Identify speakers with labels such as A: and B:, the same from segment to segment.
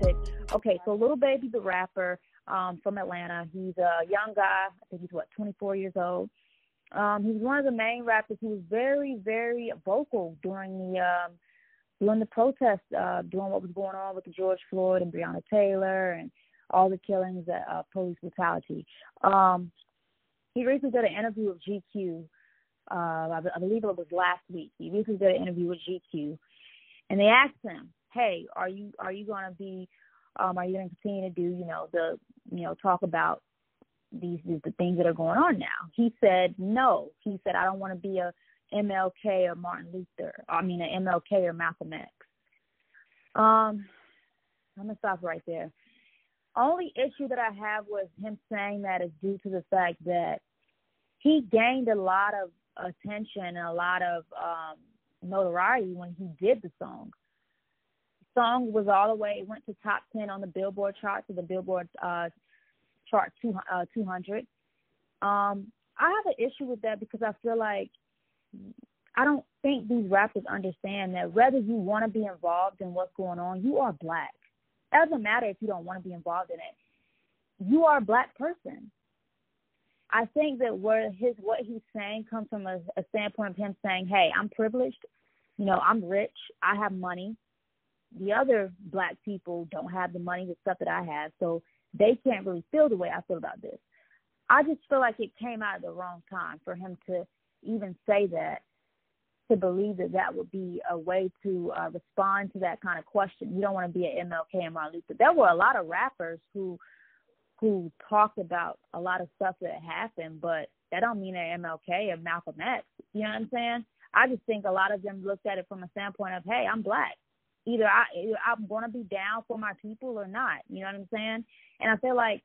A: topic. Okay, so Lil Baby, the rapper um, from Atlanta, he's a young guy. I think he's what 24 years old. Um, he's one of the main rappers who was very, very vocal during the um, during the protests, uh, during what was going on with the George Floyd and Breonna Taylor and all the killings, uh, police brutality. Um, he recently did an interview with GQ. Uh, I believe it was last week. He recently did an interview with GQ, and they asked him, "Hey, are you are you going to be, um, are you going to continue to do, you know, the, you know, talk about these, these the things that are going on now?" He said, "No." He said, "I don't want to be a MLK or Martin Luther. I mean, an MLK or Malcolm X." Um, I'm gonna stop right there only issue that I have with him saying that is due to the fact that he gained a lot of attention and a lot of um, notoriety when he did the song. Song was all the way went to top ten on the Billboard chart, to the Billboard uh, chart two, uh, 200. Um, I have an issue with that because I feel like I don't think these rappers understand that whether you want to be involved in what's going on, you are black. It doesn't matter if you don't want to be involved in it. You are a black person. I think that where his what he's saying comes from a, a standpoint of him saying, "Hey, I'm privileged. You know, I'm rich. I have money. The other black people don't have the money, the stuff that I have, so they can't really feel the way I feel about this." I just feel like it came out at the wrong time for him to even say that to believe that that would be a way to uh, respond to that kind of question. You don't want to be an MLK and Martin Luther. There were a lot of rappers who who talked about a lot of stuff that happened, but that don't mean they're MLK or Malcolm X. You know what I'm saying? I just think a lot of them looked at it from a standpoint of, hey, I'm black. Either I either I'm gonna be down for my people or not. You know what I'm saying? And I feel like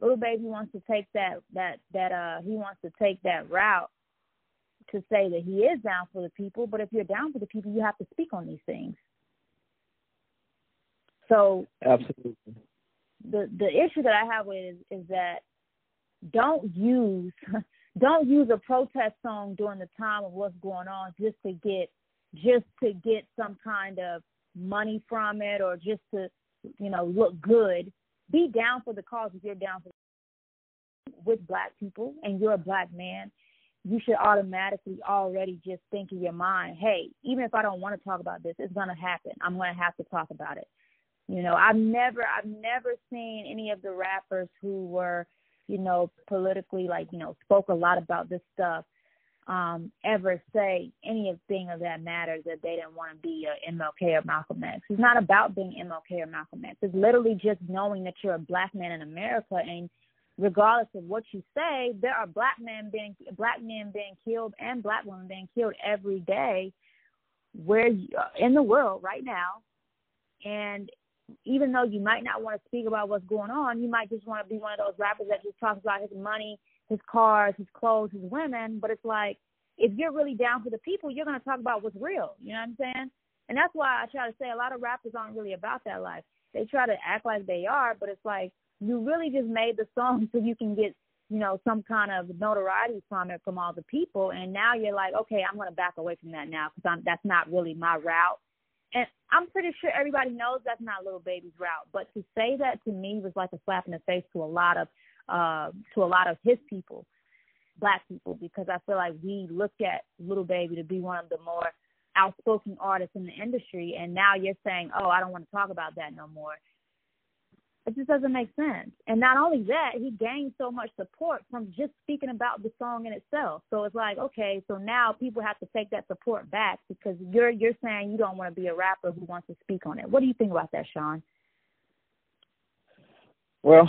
A: little Baby wants to take that that that uh he wants to take that route to say that he is down for the people, but if you're down for the people, you have to speak on these things. So
B: absolutely,
A: the the issue that I have with it is, is that don't use don't use a protest song during the time of what's going on just to get just to get some kind of money from it or just to you know look good. Be down for the cause if you're down for with black people and you're a black man you should automatically already just think in your mind, hey, even if I don't want to talk about this, it's gonna happen. I'm gonna have to talk about it. You know, I've never I've never seen any of the rappers who were, you know, politically like, you know, spoke a lot about this stuff, um, ever say anything of that matter that they didn't want to be a MLK or Malcolm X. It's not about being MLK or Malcolm X. It's literally just knowing that you're a black man in America and regardless of what you say, there are black men being black men being killed and black women being killed every day, where you, in the world right now, and even though you might not want to speak about what's going on, you might just want to be one of those rappers that just talks about his money, his cars, his clothes, his women. But it's like if you're really down for the people, you're to talk about what's real. You know what I'm saying? And that's why I try to say a lot of rappers aren't really about that life. They try to act like they are, but it's like you really just made the song so you can get you know some kind of notoriety from it from all the people and now you're like okay i'm to back away from that now because i'm that's not really my route and i'm pretty sure everybody knows that's not Lil Baby's route but to say that to me was like a slap in the face to a lot of uh to a lot of his people black people because i feel like we look at Little Baby to be one of the more outspoken artists in the industry and now you're saying oh i don't want to talk about that no more it just doesn't make sense. And not only that, he gained so much support from just speaking about the song in itself. So it's like, okay, so now people have to take that support back because you're you're saying you don't want to be a rapper who wants to speak on it. What do you think about that, Sean?
B: Well,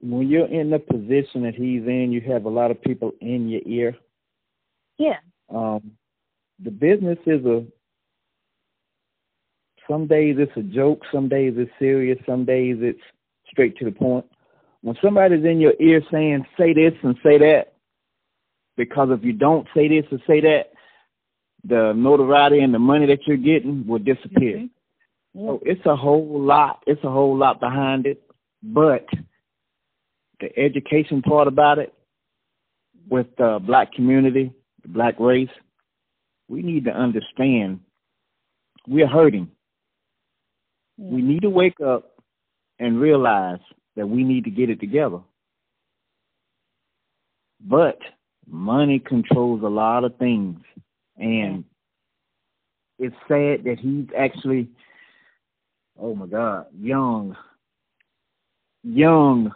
B: when you're in the position that he's in, you have a lot of people in your ear.
A: Yeah.
B: Um, the business is a some days it's a joke, some days it's serious, some days it's straight to the point. When somebody's in your ear saying, say this and say that, because if you don't say this or say that, the notoriety and the money that you're getting will disappear. Mm-hmm. So it's a whole lot. It's a whole lot behind it. But the education part about it with the black community, the black race, we need to understand we're hurting. Yeah. We need to wake up and realize that we need to get it together. But money controls a lot of things. And it's sad that he's actually, oh my God, young. Young.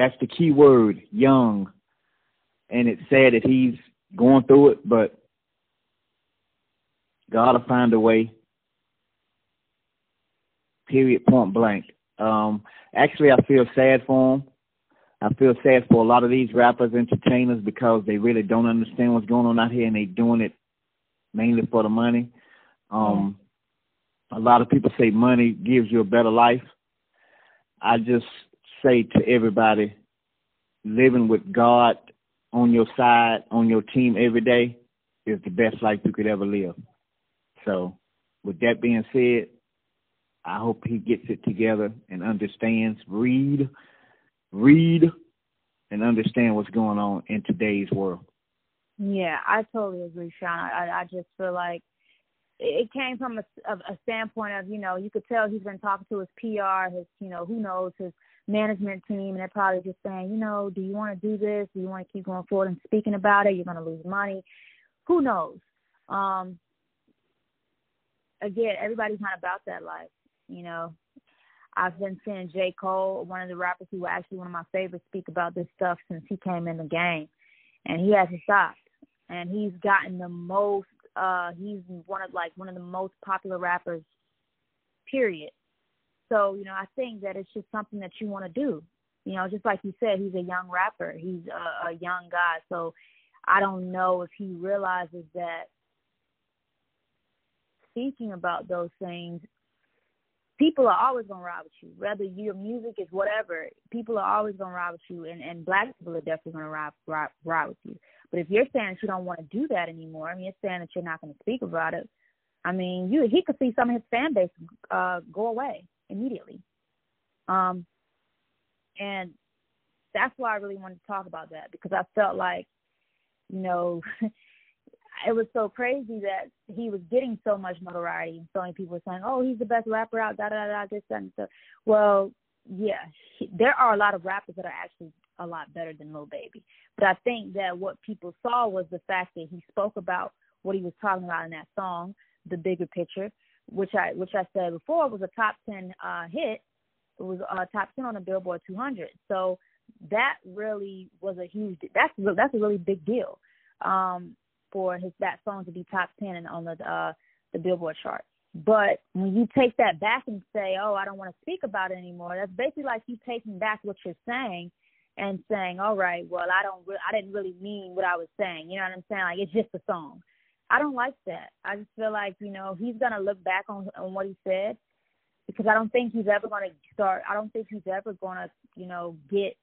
B: That's the key word, young. And it's sad that he's going through it, but God will find a way. Period, point blank. Um, actually, I feel sad for him. I feel sad for a lot of these rappers, entertainers, because they really don't understand what's going on out here, and they doing it mainly for the money. Um, a lot of people say money gives you a better life. I just say to everybody, living with God on your side, on your team every day, is the best life you could ever live. So, with that being said, I hope he gets it together and understands, read, read, and understand what's going on in today's world.
A: Yeah, I totally agree, Sean. I, I just feel like it came from a, a, a standpoint of, you know, you could tell he's been talking to his PR, his, you know, who knows, his management team, and they're probably just saying, you know, do you want to do this? Do you want to keep going forward and speaking about it? You're going to lose money. Who knows? Um, again, everybody's not about that life, you know. I've been seeing J. Cole, one of the rappers who actually one of my favorites, speak about this stuff since he came in the game, and he hasn't stopped. And he's gotten the most. uh He's one of like one of the most popular rappers. Period. So you know, I think that it's just something that you want to do. You know, just like you said, he's a young rapper. He's a, a young guy. So I don't know if he realizes that speaking about those things, people are always gonna ride with you. Whether your music is whatever, people are always gonna ride with you, and and black people are definitely gonna ride ride, ride with you. But if you're saying that you don't want to do that anymore, I mean, you're saying that you're not gonna speak about it. I mean, you he could see some of his fan base uh, go away immediately. Um, and that's why I really wanted to talk about that because I felt like, you know, it was so crazy that he was getting so much notoriety and so many people were saying, "Oh, he's the best rapper out." Da da da. This that, and so. Well, yeah, he, there are a lot of rappers that are actually a lot better than Lil Baby. But I think that what people saw was the fact that he spoke about what he was talking about in that song, the bigger picture, which I which I said before was a top ten uh, hit. It was uh, top ten on the Billboard 200. So that really was a huge. That's that's a really big deal. Um, for his that song to be top ten and on the uh, the Billboard chart. But when you take that back and say, "Oh, I don't want to speak about it anymore," that's basically like you taking back what you're saying and saying, "All right, well, I don't, re- I didn't really mean what I was saying." You know what I'm saying? Like it's just a song. I don't like that. I just feel like you know he's gonna look back on on what he said because I don't think he's ever gonna start. I don't think he's ever gonna you know get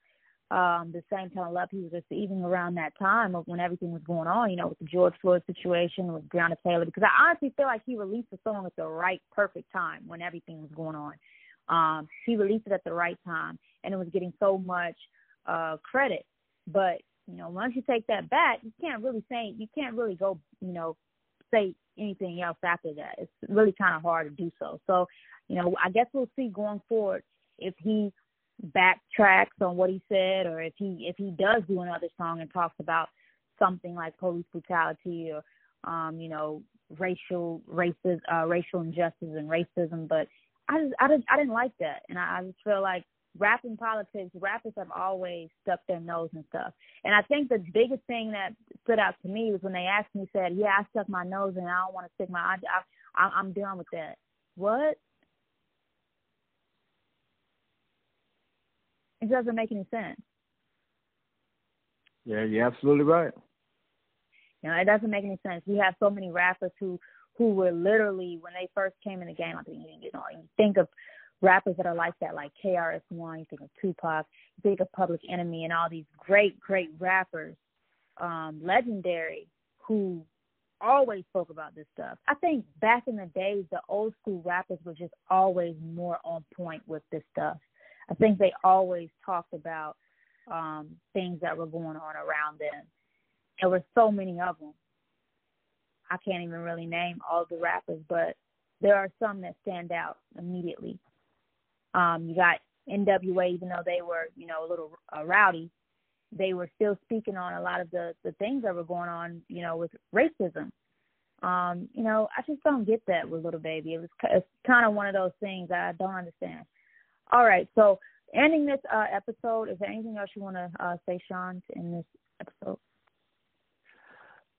A: um, the same kind of love he was receiving around that time of when everything was going on, you know, with the George Floyd situation, with Breonna Taylor, because I honestly feel like he released the song at the right, perfect time when everything was going on. Um, he released it at the right time, and it was getting so much uh, credit. But you know, once you take that back, you can't really say you can't really go, you know, say anything else after that. It's really kind of hard to do so. So, you know, I guess we'll see going forward if he backtracks on what he said or if he if he does do another song and talks about something like police brutality or um you know racial races uh racial injustice and racism but i just i just i didn't like that and i, I just feel like rapping politics rappers have always stuck their nose and stuff and i think the biggest thing that stood out to me was when they asked me said yeah i stuck my nose and i don't want to stick my I, I i'm done with that what It doesn't make any sense.
B: Yeah, you're absolutely right.
A: You know, it doesn't make any sense. We have so many rappers who who were literally when they first came in the game. I think you know, you think of rappers that are like that, like KRS One. You think of Tupac. You think of Public Enemy, and all these great, great rappers, um, legendary, who always spoke about this stuff. I think back in the days, the old school rappers were just always more on point with this stuff. I think they always talked about um, things that were going on around them. There were so many of them. I can't even really name all the rappers, but there are some that stand out immediately. Um, you got NWA, even though they were, you know, a little uh, rowdy, they were still speaking on a lot of the the things that were going on, you know, with racism. Um, you know, I just don't get that with Little Baby. It was it's kind of one of those things I don't understand. All right, so ending this uh, episode, is there anything else you want to uh, say, Sean, in this episode?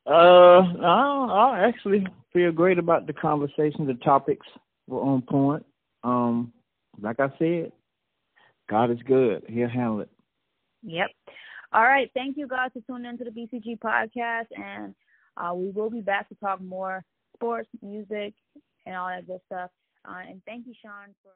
B: Uh, I, I actually feel great about the conversation. The topics were on point. Um, like I said, God is good. He'll handle it.
A: Yep. All right. Thank you guys for tuning into the BCG podcast, and uh, we will be back to talk more sports, music, and all that good stuff. Uh, and thank you, Sean, for.